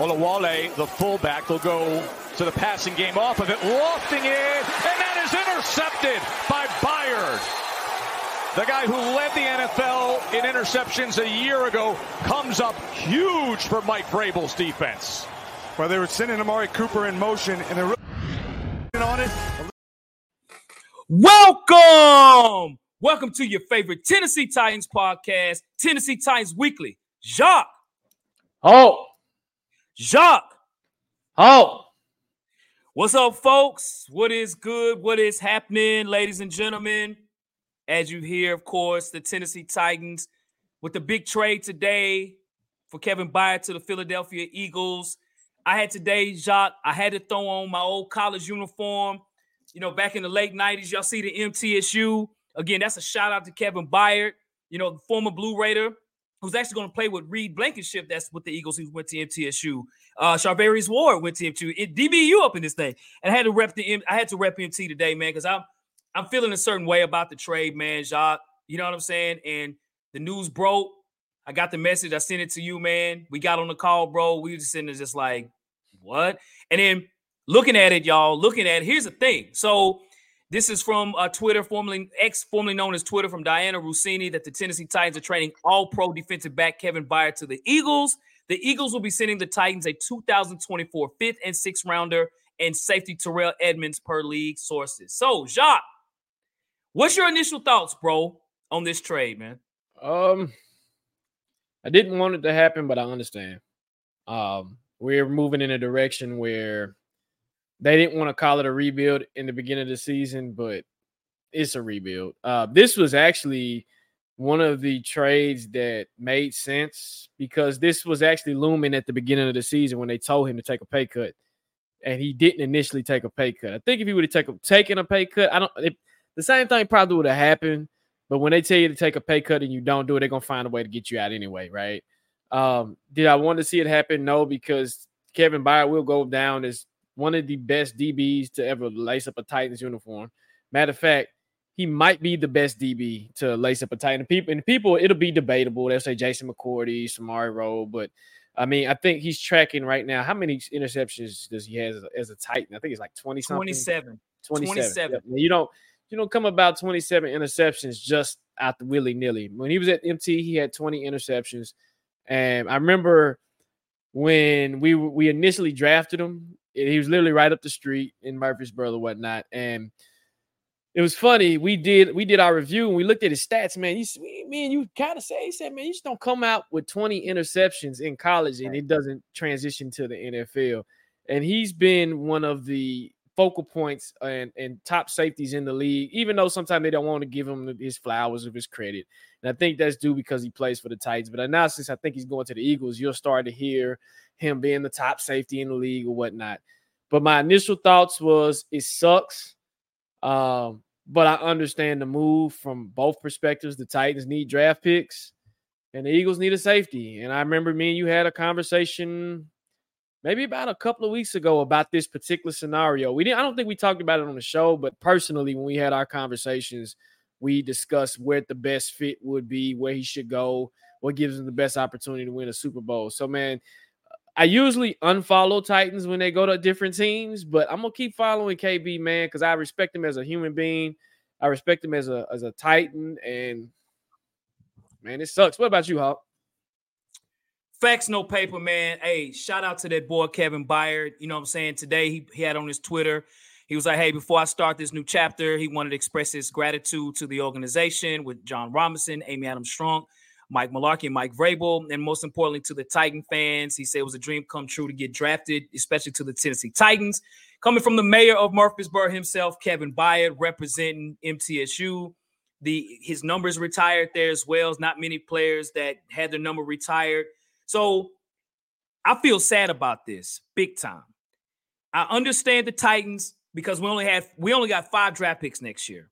Olawale, the fullback, will go to the passing game off of it, lofting it, and that is intercepted by Byard. The guy who led the NFL in interceptions a year ago comes up huge for Mike Vrabel's defense. Well, they were sending Amari Cooper in motion, and they're on it. Welcome, welcome to your favorite Tennessee Titans podcast, Tennessee Titans Weekly. Jacques, Oh, Jacques, oh, what's up, folks? What is good? What is happening, ladies and gentlemen? As you hear, of course, the Tennessee Titans with the big trade today for Kevin Byard to the Philadelphia Eagles. I had today, Jacques, I had to throw on my old college uniform. You know, back in the late 90s, y'all see the MTSU. Again, that's a shout out to Kevin Byard, you know, former Blue Raider, who's actually going to play with Reed Blankenship. That's with the Eagles who went to MTSU. Uh Charvarius Ward went to MTSU. It DBU up in this thing. And I had to rep the I had to rep MT today, man, because I'm I'm feeling a certain way about the trade, man, Jacques. You know what I'm saying? And the news broke. I got the message. I sent it to you, man. We got on the call, bro. We were just sitting there just like, what? And then looking at it, y'all, looking at it, here's the thing. So this is from uh, Twitter, formerly ex, formerly known as Twitter, from Dianna Russini, that the Tennessee Titans are trading All-Pro defensive back Kevin Byard to the Eagles. The Eagles will be sending the Titans a 2024 fifth and sixth rounder and safety Terrell Edmunds per league sources. So, Jacques, what's your initial thoughts, bro, on this trade, man? um, I didn't want it to happen, but I understand. Um, we're moving in a direction where they didn't want to call it a rebuild in the beginning of the season, but it's a rebuild. Uh, this was actually one of the trades that made sense because this was actually looming at the beginning of the season when they told him to take a pay cut, and he didn't initially take a pay cut. I think if he would have taken a pay cut, I don't. It, the same thing probably would have happened. But when they tell you to take a pay cut and you don't do it, they're gonna find a way to get you out anyway, right? Um, did I want to see it happen? No, because Kevin Byard will go down as one of the best DBs to ever lace up a Titans uniform. Matter of fact, he might be the best DB to lace up a Titan. People and people, it'll be debatable. They'll say Jason McCourty, Samari Rolle, but I mean, I think he's tracking right now. How many interceptions does he have as a, as a Titan? I think it's like 20 something. 27. 27. 27. Yep. You don't you don't come about 27 interceptions just out the willy nilly. When he was at MT, he had 20 interceptions, and I remember when we we initially drafted him, he was literally right up the street in Murfreesboro or whatnot, and it was funny. We did we did our review and we looked at his stats, man. You me and you kind of say, he said, man, you just don't come out with 20 interceptions in college and it doesn't transition to the NFL. And he's been one of the focal points and, and top safeties in the league, even though sometimes they don't want to give him his flowers of his credit. And I think that's due because he plays for the Titans. But now, since I think he's going to the Eagles, you'll start to hear him being the top safety in the league or whatnot. But my initial thoughts was it sucks. Um, but I understand the move from both perspectives. The Titans need draft picks and the Eagles need a safety. And I remember me and you had a conversation maybe about a couple of weeks ago about this particular scenario. We didn't I don't think we talked about it on the show, but personally when we had our conversations, we discussed where the best fit would be, where he should go, what gives him the best opportunity to win a Super Bowl. So man, I usually unfollow Titans when they go to different teams, but I'm gonna keep following KB man because I respect him as a human being. I respect him as a as a Titan, and man, it sucks. What about you, Hawk? Facts, no paper, man. Hey, shout out to that boy Kevin Byard. You know what I'm saying? Today he, he had on his Twitter. He was like, hey, before I start this new chapter, he wanted to express his gratitude to the organization with Jon Robinson, Amy Adams Strunk, Mike Mularkey, Mike Vrabel, and most importantly to the Titan fans. He said it was a dream come true to get drafted, especially to the Tennessee Titans. Coming from the mayor of Murfreesboro himself, Kevin Byard, representing MTSU. The his numbers retired there as well. Not many players that had their number retired. So I feel sad about this big time. I understand the Titans because we only have we only got five draft picks next year.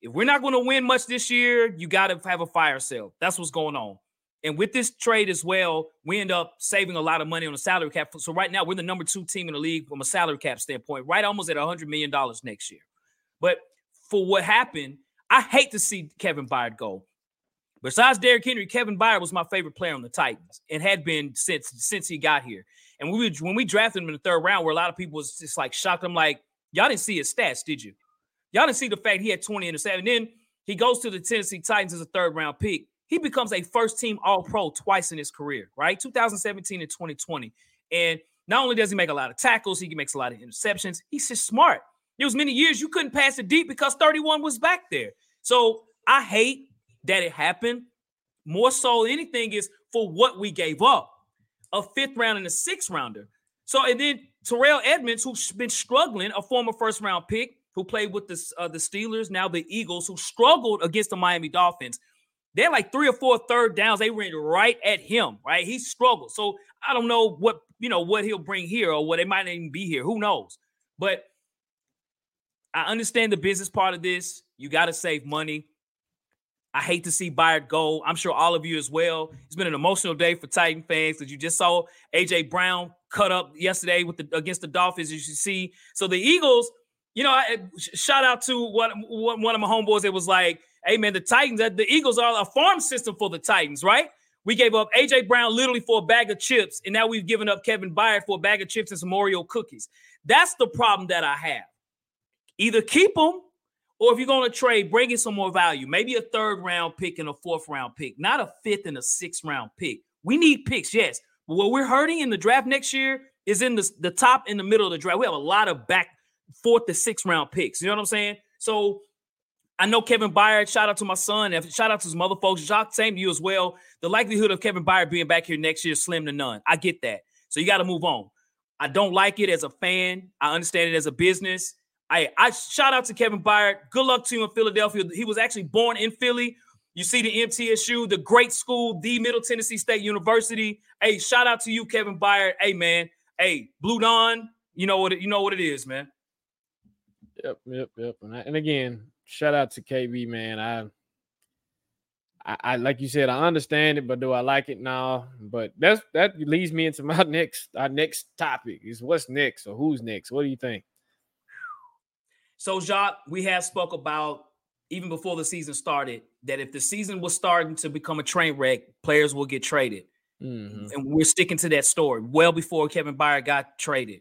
If we're not going to win much this year, you got to have a fire sale. That's what's going on. And with this trade as well, we end up saving a lot of money on the salary cap. So right now, we're the number two team in the league from a salary cap standpoint, right almost at a $100 million next year. But for what happened, I hate to see Kevin Byard go Besides Derrick Henry, Kevin Byard was my favorite player on the Titans and had been since since he got here. And we when we drafted him in the third round, where a lot of people was just like shocked. I'm like, y'all didn't see his stats, did you? Y'all didn't see the fact he had 20 interceptions. Then he goes to the Tennessee Titans as a third round pick. He becomes a first team All Pro twice in his career, right? 2017 and 2020. And not only does he make a lot of tackles, he makes a lot of interceptions. He's just smart. There was many years you couldn't pass it deep because 31 was back there. So I hate that it happened. More so anything is for what we gave up. A fifth round and a sixth rounder. So and then Terrell Edmunds, who's been struggling, a former first round pick who played with the, uh, the Steelers, now the Eagles, who struggled against the Miami Dolphins. They're like three or four third downs. They went right at him, right? He struggled. So I don't know what you know what he'll bring here or what they might even be here. Who knows? But I understand the business part of this. You got to save money. I hate to see Byard go. I'm sure all of you as well. It's been an emotional day for Titan fans because you just saw AJ Brown cut up yesterday with the against the Dolphins. As you see, so the Eagles, you know, I, shout out to what one of my homeboys. It was like, hey man, the Titans, the Eagles are a farm system for the Titans, right? We gave up AJ Brown literally for a bag of chips, and now we've given up Kevin Byard for a bag of chips and some Oreo cookies. That's the problem that I have. Either keep them, or if you're going to trade, bring in some more value. Maybe a third round pick and a fourth round pick, not a fifth and a sixth round pick. We need picks, yes. But what we're hurting in the draft next year is in the, the top in the middle of the draft. We have a lot of back fourth to sixth round picks. You know what I'm saying? So I know Kevin Byard. Shout out to my son. Shout out to his mother folks. Shout same to you as well. The likelihood of Kevin Byard being back here next year is slim to none. I get that. So you got to move on. I don't like it as a fan. I understand it as a business. I I shout out to Kevin Byard. Good luck to you in Philadelphia. He was actually born in Philly. You see the MTSU, the great school, the Middle Tennessee State University. Hey, shout out to you, Kevin Byard. Hey, man. Hey, Blue Dawn. You know what it, you know what it is, man. Yep, yep, yep. And, I, and again, shout out to KB, man. I, I, I, like you said, I understand it, but do I like it now? But that's that leads me into my next our next topic is what's next or who's next. What do you think? So, Jacques, we have spoke about even before the season started that if the season was starting to become a train wreck, players will get traded. Mm-hmm. And we're sticking to that story well before Kevin Byard got traded.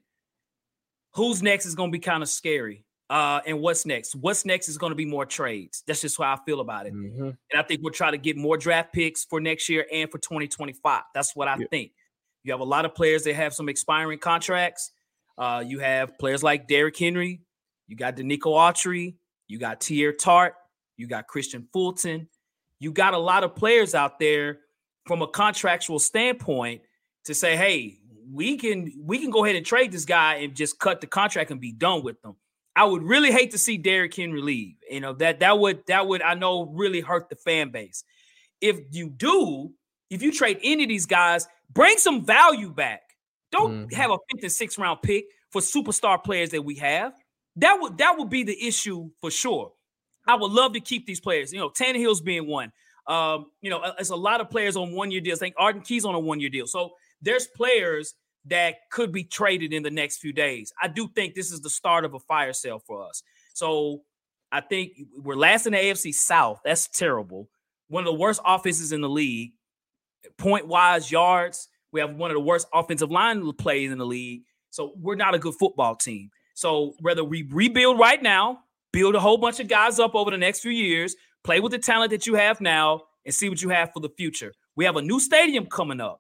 Who's next is going to be kind of scary. Uh, and what's next? What's next is going to be more trades. That's just how I feel about it. Mm-hmm. And I think we'll try to get more draft picks for next year and for 2025. That's what I yeah. think. You have a lot of players that have some expiring contracts. Uh, you have players like Derrick Henry. You got Denico Autry. You got Teair Tart. You got Kristian Fulton. You got a lot of players out there from a contractual standpoint to say, hey, we can we can go ahead and trade this guy and just cut the contract and be done with them. I would really hate to see Derrick Henry leave. You know, that that would that would I know really hurt the fan base. If you do, if you trade any of these guys, bring some value back. Don't mm-hmm. have a fifth and sixth round pick for superstar players that we have. That would that would be the issue for sure. I would love to keep these players. You know, Tannehill's being one. Um, you know, it's a lot of players on one year deals. I think Arden Key's on a one year deal. So there's players that could be traded in the next few days. I do think this is the start of a fire sale for us. So I think we're last in the AFC South. That's terrible. One of the worst offenses in the league, point wise, yards. We have one of the worst offensive line plays in the league. So we're not a good football team. So whether we rebuild right now, build a whole bunch of guys up over the next few years, play with the talent that you have now, and see what you have for the future. We have a new stadium coming up.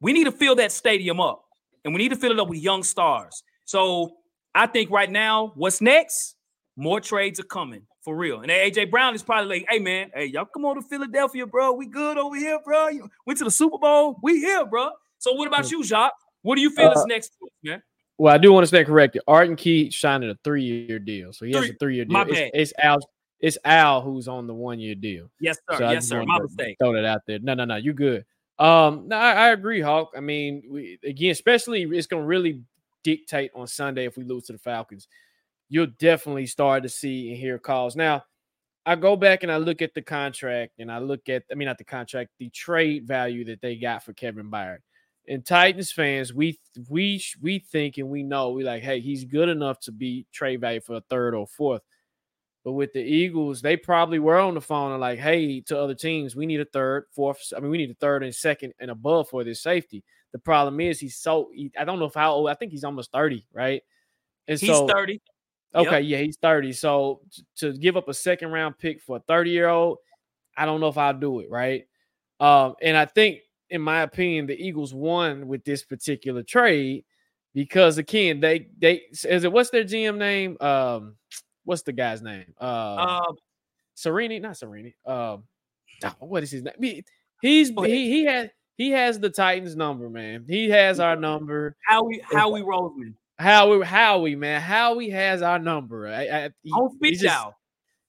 We need to fill that stadium up and we need to fill it up with young stars. So I think right now, what's next? More trades are coming for real. And AJ Brown is probably like, hey man, hey, y'all come on to Philadelphia, bro. We good over here, bro. You went to the Super Bowl. We here, bro. So what about you, Jacques? What do you feel uh, is next, man? Well, I do want to stand corrected. Arden Key signed a three-year deal. So he three, has a three-year deal. My bad. It's, it's Al it's Al who's on the one-year deal. Yes, sir. So yes, sir. My mistake. Throw that out there. No, no, no. You good. Um, no, I, I agree, Hawk. I mean, we, again, especially it's going to really dictate on Sunday if we lose to the Falcons. You'll definitely start to see and hear calls. Now, I go back and I look at the contract and I look at, I mean, not the contract, the trade value that they got for Kevin Byard. And Titans fans, we we we think and we know we like, hey, he's good enough to be trade value for a third or fourth. But with the Eagles, they probably were on the phone and like, hey, to other teams, we need a third, fourth. I mean, we need a third and second and above for this safety. The problem is he's so he, I don't know if how old. I think he's almost 30, right? And he's so 30. Okay, yep. yeah, he's 30. So to give up a second round pick for a 30 year old, I don't know if I'll do it, right? Um, and I think, in my opinion, the Eagles won with this particular trade because again, they they is it what's their GM name? Um, what's the guy's name? Uh, uh Serini, not Serini. Um, what is his name? He's he he has he has the Titans number, man. He has our number. Howie Howie Roseman. Howie Howie, man. Howie has our number. I, I he, Don't speak now.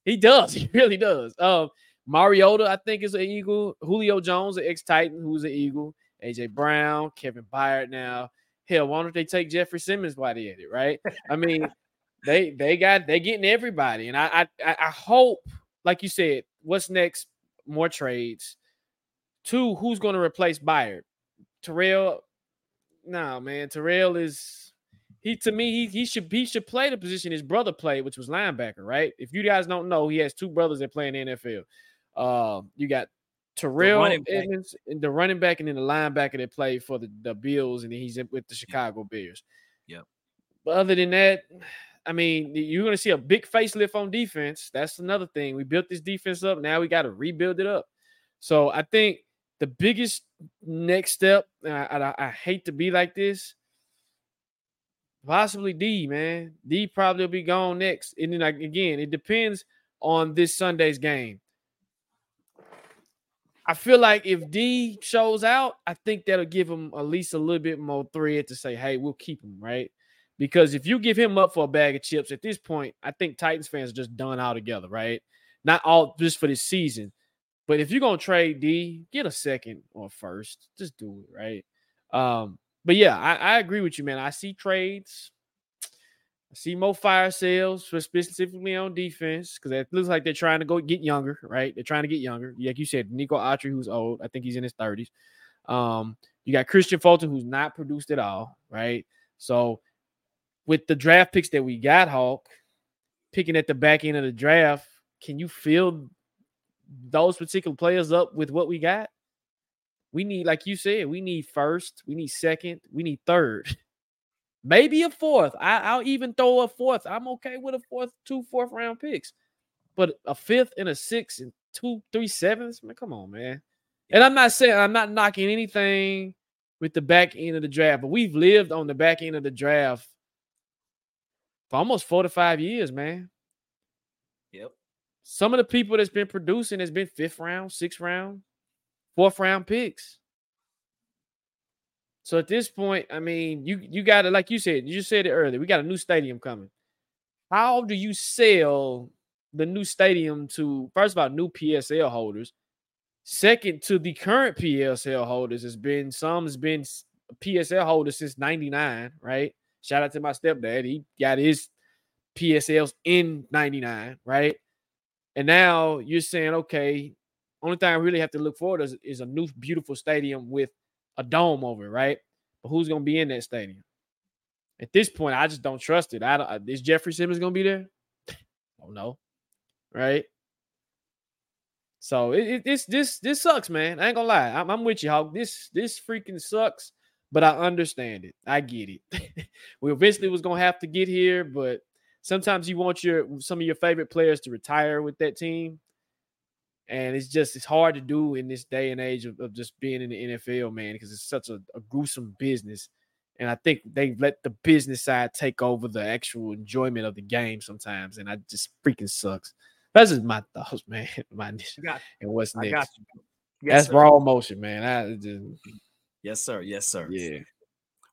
He does. He really does. Um, Mariota, I think, is an Eagle. Julio Jones, an ex-Titan, who's an Eagle. AJ Brown, Kevin Byard now. Hell, why don't they take Jeffrey Simmons while they at it, right? I mean, they they got they getting everybody. And I I I hope, like you said, what's next? More trades. Two, who's going to replace Byard? Terrell. No, man. Terrell is he to me, he, he should he should play the position his brother played, which was linebacker, right? If you guys don't know, he has two brothers that play in the NFL. Uh, you got Terrell Edmunds, the running back, and then the linebacker that played for the, the Bills, and then he's with the Chicago Bears. Yep. But other than that, I mean, you're going to see a big facelift on defense. That's another thing. We built this defense up. Now we got to rebuild it up. So I think the biggest next step, I, I, I hate to be like this, possibly D, man. D probably will be gone next. And then again, it depends on this Sunday's game. I feel like if D shows out, I think that'll give him at least a little bit more thread to say, hey, we'll keep him, right? Because if you give him up for a bag of chips at this point, I think Titans fans are just done altogether, right? Not all just for this season. But if you're gonna trade D, get a second or first. Just do it, right? Um, but yeah, I, I agree with you, man. I see trades. I see more fire sales, specifically on defense, because it looks like they're trying to go get younger, right? They're trying to get younger. Like you said, Nico Autry, who's old. I think he's in his 30s. Um, you got Kristian Fulton, who's not produced at all, right? So with the draft picks that we got, Hawk, picking at the back end of the draft, can you fill those particular players up with what we got? We need, like you said, we need first, we need second, we need third. Maybe a fourth. I, will even throw a fourth. I'm okay with a fourth, two fourth round picks. But a fifth and a sixth and two, three sevens, man, come on, man. And I'm not saying I'm not knocking anything with the back end of the draft, but we've lived on the back end of the draft for almost four to five years, man. Yep. Some of the people that's been producing has been fifth round, sixth round, fourth round picks. So at this point, I mean, you you got it, like you said, you just said it earlier. We got a new stadium coming. How do you sell the new stadium to first of all new PSL holders? Second to the current PSL holders has been some has been PSL holders since 99, right? Shout out to my stepdad. He got his PSLs in 99, right? And now you're saying, okay, only thing I really have to look forward to is, is a new beautiful stadium with a dome over right? But who's going to be in that stadium? At this point, I just don't trust it. I don't, is Jeffrey Simmons going to be there? Oh no, right? So it, it, this this this sucks, man. I ain't gonna lie. I'm, I'm with you, Hawk. This this freaking sucks, but I understand it. I get it. we eventually was gonna have to get here, but sometimes you want your some of your favorite players to retire with that team, and it's just it's hard to do in this day and age of, of just being in the NFL, man, because it's such a, a, gruesome business. And I think they let the business side take over the actual enjoyment of the game sometimes, and I just freaking sucks. That's just my thoughts, man. My and what's next? Yes, That's sir. raw emotion, man. I just... Yes, sir. Yes, sir. Yeah.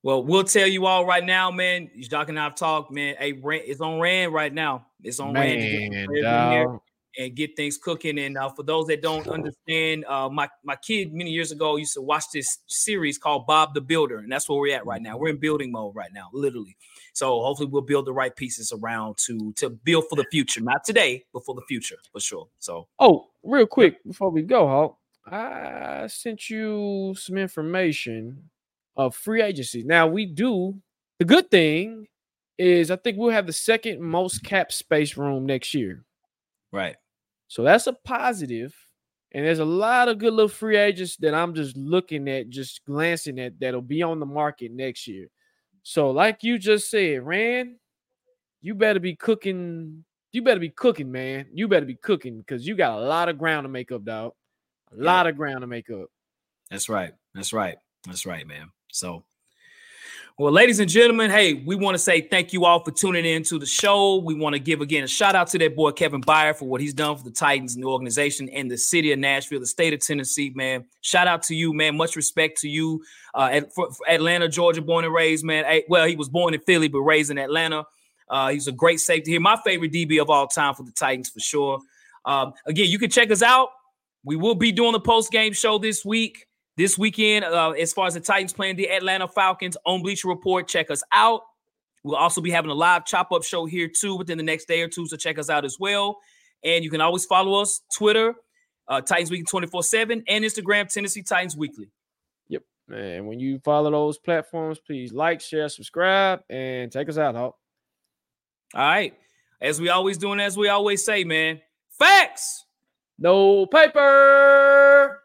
Well, we'll tell you all right now, man. Doc and I've talked, man. Hey, it's on Rand right now. It's on man, Rand and get things cooking. And uh, for those that don't understand, uh, my my kid many years ago used to watch this series called Bob the Builder, and that's where we're at right now. We're in building mode right now, literally. So hopefully we'll build the right pieces around to to build for the future, not today, but for the future for sure. So oh, real quick before we go, Hulk, I sent you some information of free agency. Now we do the good thing is I think we'll have the second most cap space room next year Right. So that's a positive. And there's a lot of good little free agents that I'm just looking at, just glancing at that'll be on the market next year. So, like you just said, Rand, you better be cooking. You better be cooking, man. You better be cooking because you got a lot of ground to make up, dog. A Yeah. lot of ground to make up. That's right. That's right. That's right, man. So, well, ladies and gentlemen, hey, we want to say thank you all for tuning in to the show. We want to give again a shout out to that boy Kevin Byard for what he's done for the Titans and the organization and the city of Nashville, the state of Tennessee, man. Shout out to you, man. Much respect to you. Uh, at, for, for Atlanta, Georgia, born and raised, man. Hey, well, he was born in Philly, but raised in Atlanta. Uh, he's a great safety here. My favorite DB of all time for the Titans, for sure. Um, again, you can check us out. We will be doing the post game show this week this weekend, uh, as far as the Titans playing the Atlanta Falcons on Bleacher Report, check us out. We'll also be having a live chop up show here too within the next day or two, so check us out as well. And you can always follow us Twitter, uh, Titans Weekly 24 7, and Instagram, Tennessee Titans Weekly. Yep. And when you follow those platforms, please like, share, subscribe, and take us out, Hawk. All right. As we always do, and as we always say, man, facts. No paper.